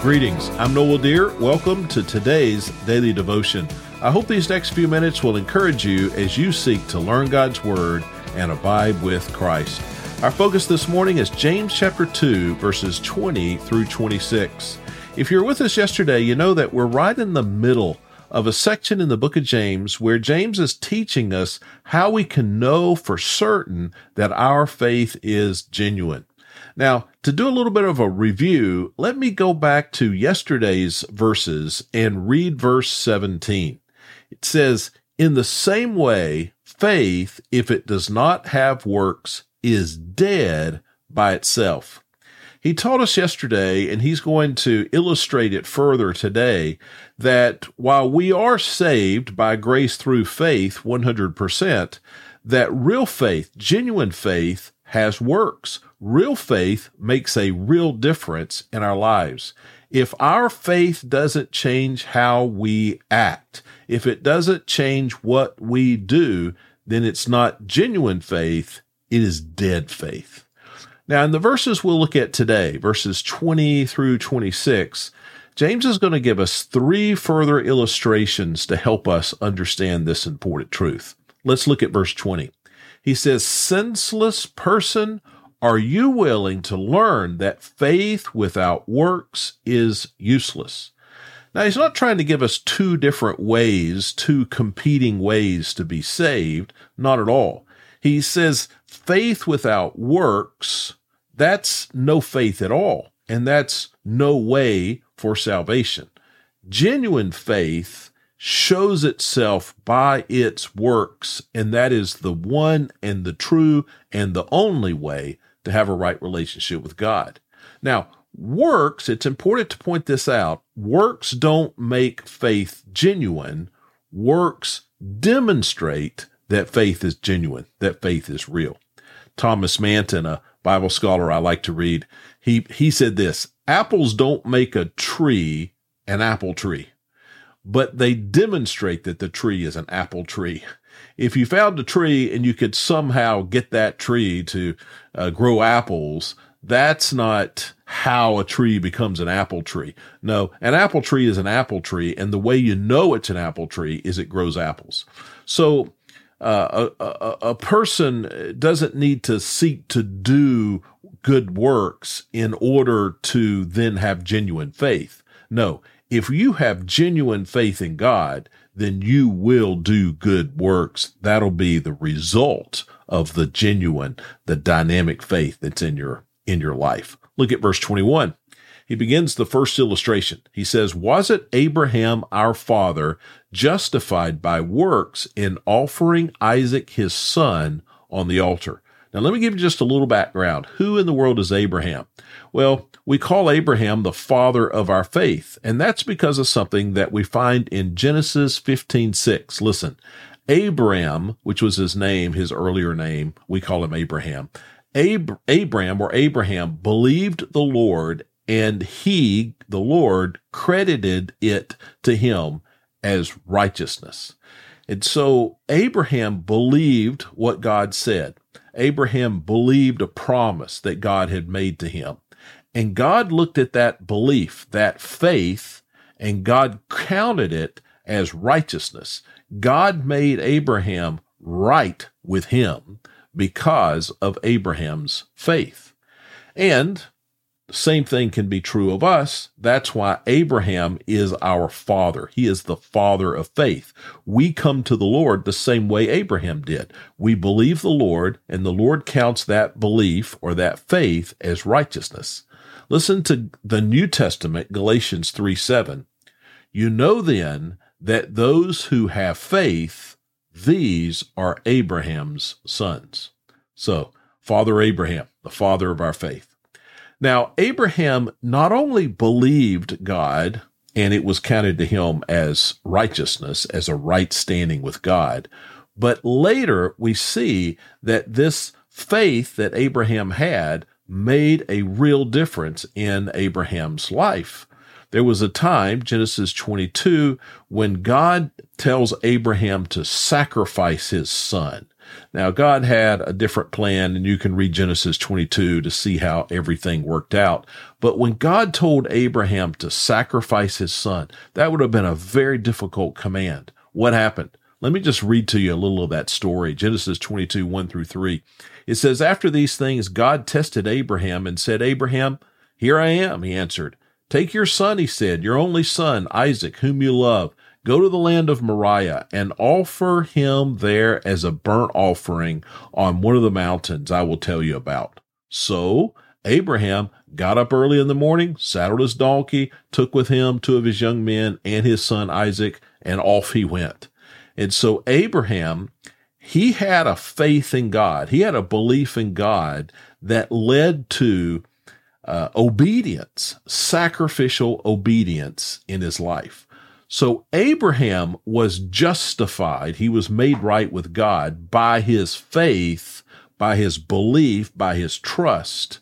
Greetings. I'm Noel Dear. Welcome to today's daily devotion. I hope these next few minutes will encourage you as you seek to learn God's Word and abide with Christ. Our focus this morning is James chapter 2, verses 20 through 26. If you're with us yesterday, you know that we're right in the middle of a section in the book of James where James is teaching us how we can know for certain that our faith is genuine. Now, to do a little bit of a review, let me go back to yesterday's verses and read verse 17. It says, In the same way, faith, if it does not have works, is dead by itself. He taught us yesterday, and he's going to illustrate it further today, that while we are saved by grace through faith 100%, that real faith, genuine faith, has works. Real faith makes a real difference in our lives. If our faith doesn't change how we act, if it doesn't change what we do, then it's not genuine faith, it is dead faith. Now, in the verses we'll look at today, verses 20 through 26, James is going to give us three further illustrations to help us understand this important truth. Let's look at verse 20. He says, Senseless person, are you willing to learn that faith without works is useless? Now, he's not trying to give us two different ways, two competing ways to be saved. Not at all. He says faith without works, that's no faith at all. And that's no way for salvation. Genuine faith shows itself by its works, and that is the one and the true and the only way to have a right relationship with God. Now, works, it's important to point this out, works don't make faith genuine. Works demonstrate that faith is genuine, that faith is real. Thomas Manton, a Bible scholar I like to read, he, he said this, apples don't make a tree an apple tree but they demonstrate that the tree is an apple tree. If you found a tree and you could somehow get that tree to uh, grow apples, that's not how a tree becomes an apple tree. No, an apple tree is an apple tree, and the way you know it's an apple tree is it grows apples. So uh, a, a, a person doesn't need to seek to do good works in order to then have genuine faith. No, if you have genuine faith in God, then you will do good works. That'll be the result of the genuine, the dynamic faith that's in your, in your life. Look at verse 21. He begins the first illustration. He says, Was it Abraham our father justified by works in offering Isaac his son on the altar? Now, let me give you just a little background. Who in the world is Abraham? Well, we call Abraham the father of our faith, and that's because of something that we find in Genesis 15:6. Listen, Abram, which was his name, his earlier name, we call him Abraham. Ab- Abram or Abraham believed the Lord, and he, the Lord, credited it to him as righteousness. And so Abraham believed what God said. Abraham believed a promise that God had made to him. And God looked at that belief, that faith, and God counted it as righteousness. God made Abraham right with him because of Abraham's faith. And same thing can be true of us. That's why Abraham is our father. He is the father of faith. We come to the Lord the same way Abraham did. We believe the Lord, and the Lord counts that belief or that faith as righteousness. Listen to the New Testament, Galatians 3 7. You know then that those who have faith, these are Abraham's sons. So, Father Abraham, the father of our faith. Now, Abraham not only believed God and it was counted to him as righteousness, as a right standing with God, but later we see that this faith that Abraham had made a real difference in Abraham's life. There was a time, Genesis 22, when God tells Abraham to sacrifice his son. Now, God had a different plan, and you can read Genesis 22 to see how everything worked out. But when God told Abraham to sacrifice his son, that would have been a very difficult command. What happened? Let me just read to you a little of that story. Genesis 22, 1 through 3. It says, After these things, God tested Abraham and said, Abraham, here I am, he answered. Take your son, he said, your only son, Isaac, whom you love. Go to the land of Moriah and offer him there as a burnt offering on one of the mountains I will tell you about. So Abraham got up early in the morning, saddled his donkey, took with him two of his young men and his son Isaac, and off he went. And so Abraham, he had a faith in God. He had a belief in God that led to uh, obedience, sacrificial obedience in his life. So Abraham was justified. He was made right with God by his faith, by his belief, by his trust.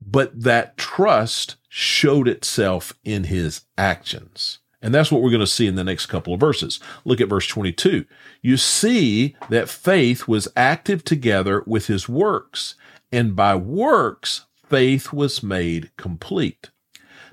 But that trust showed itself in his actions. And that's what we're going to see in the next couple of verses. Look at verse 22. You see that faith was active together with his works, and by works, faith was made complete.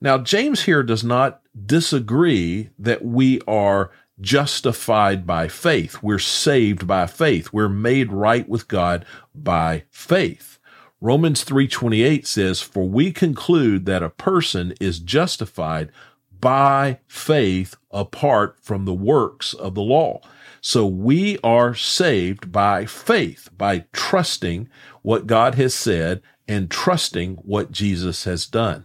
Now, James here does not disagree that we are justified by faith. We're saved by faith. We're made right with God by faith. Romans 3:28 says, "For we conclude that a person is justified by faith apart from the works of the law. So we are saved by faith, by trusting what God has said and trusting what Jesus has done.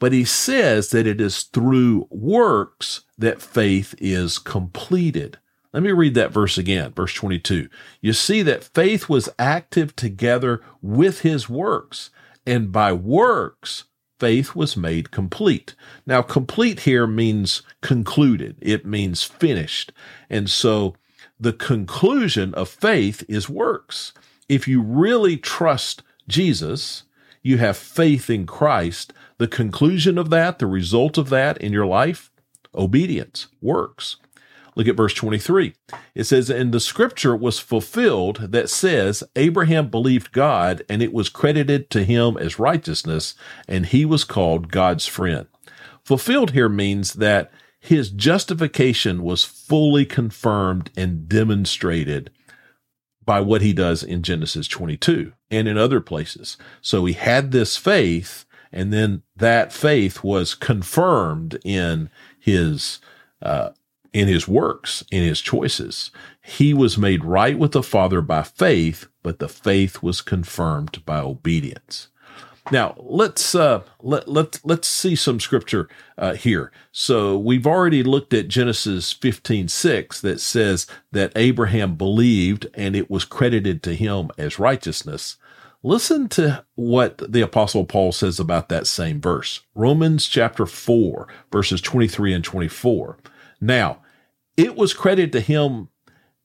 But he says that it is through works that faith is completed. Let me read that verse again, verse 22. You see that faith was active together with his works, and by works, faith was made complete. Now, complete here means concluded, it means finished. And so the conclusion of faith is works. If you really trust Jesus, you have faith in Christ, the conclusion of that, the result of that in your life, obedience, works. Look at verse 23. It says, And the scripture was fulfilled that says, Abraham believed God, and it was credited to him as righteousness, and he was called God's friend. Fulfilled here means that his justification was fully confirmed and demonstrated by what he does in Genesis 22 and in other places. So he had this faith, and then that faith was confirmed in his uh, in his works, in his choices. He was made right with the Father by faith, but the faith was confirmed by obedience. Now let's uh, let let let's see some scripture uh, here. So we've already looked at Genesis fifteen six that says that Abraham believed and it was credited to him as righteousness. Listen to what the apostle Paul says about that same verse. Romans chapter four verses twenty three and twenty four. Now, it was credited to him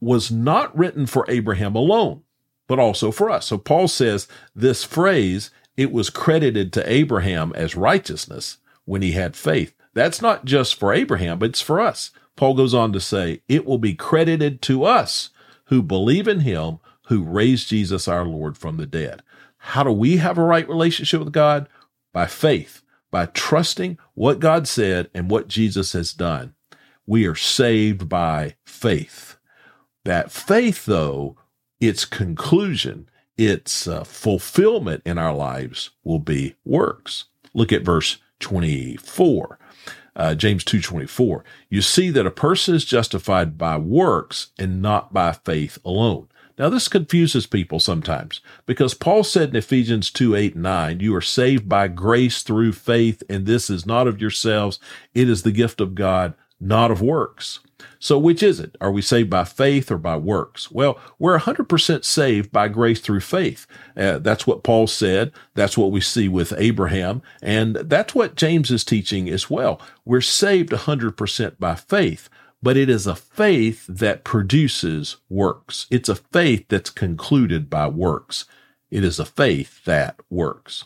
was not written for Abraham alone, but also for us. So Paul says this phrase, it was credited to Abraham as righteousness when he had faith. That's not just for Abraham, but it's for us. Paul goes on to say, it will be credited to us who believe in him who raised Jesus our Lord from the dead. How do we have a right relationship with God? By faith, by trusting what God said and what Jesus has done we are saved by faith. That faith, though, its conclusion, its uh, fulfillment in our lives will be works. Look at verse 24. Uh, James 2:24. You see that a person is justified by works and not by faith alone. Now this confuses people sometimes because Paul said in Ephesians 2, 8, and 9, you are saved by grace through faith, and this is not of yourselves. It is the gift of God, not of works. So which is it? Are we saved by faith or by works? Well, we're 100% saved by grace through faith. Uh, that's what Paul said. That's what we see with Abraham. And that's what James is teaching as well. We're saved 100% by faith, but it is a faith that produces works. It's a faith that's concluded by works. It is a faith that works.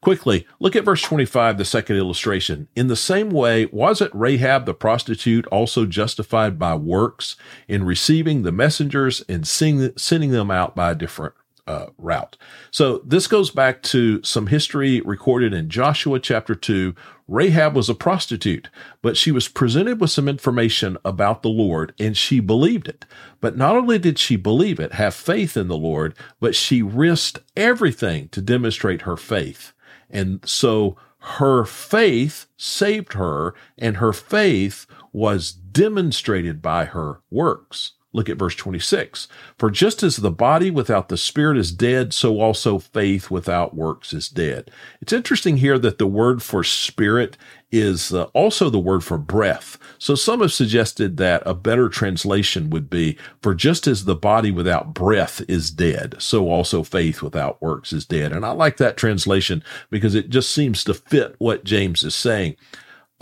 Quickly, look at verse 25, the second illustration. In the same way, wasn't Rahab the prostitute also justified by works in receiving the messengers and sending them out by a different uh, route. So this goes back to some history recorded in Joshua chapter 2. Rahab was a prostitute, but she was presented with some information about the Lord and she believed it. But not only did she believe it, have faith in the Lord, but she risked everything to demonstrate her faith. And so her faith saved her and her faith was demonstrated by her works. Look at verse 26. For just as the body without the spirit is dead, so also faith without works is dead. It's interesting here that the word for spirit is uh, also the word for breath. So some have suggested that a better translation would be, for just as the body without breath is dead, so also faith without works is dead. And I like that translation because it just seems to fit what James is saying.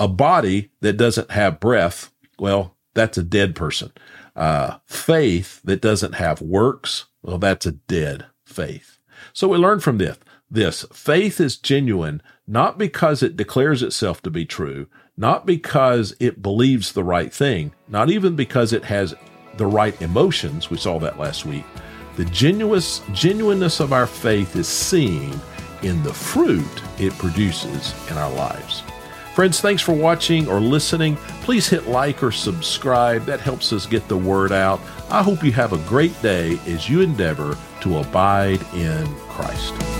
A body that doesn't have breath, well, that's a dead person. Uh, faith that doesn't have works, well, that's a dead faith. So we learn from this. This faith is genuine not because it declares itself to be true, not because it believes the right thing, not even because it has the right emotions. We saw that last week. The genuous, genuineness of our faith is seen in the fruit it produces in our lives. Friends, thanks for watching or listening. Please hit like or subscribe. That helps us get the word out. I hope you have a great day as you endeavor to abide in Christ.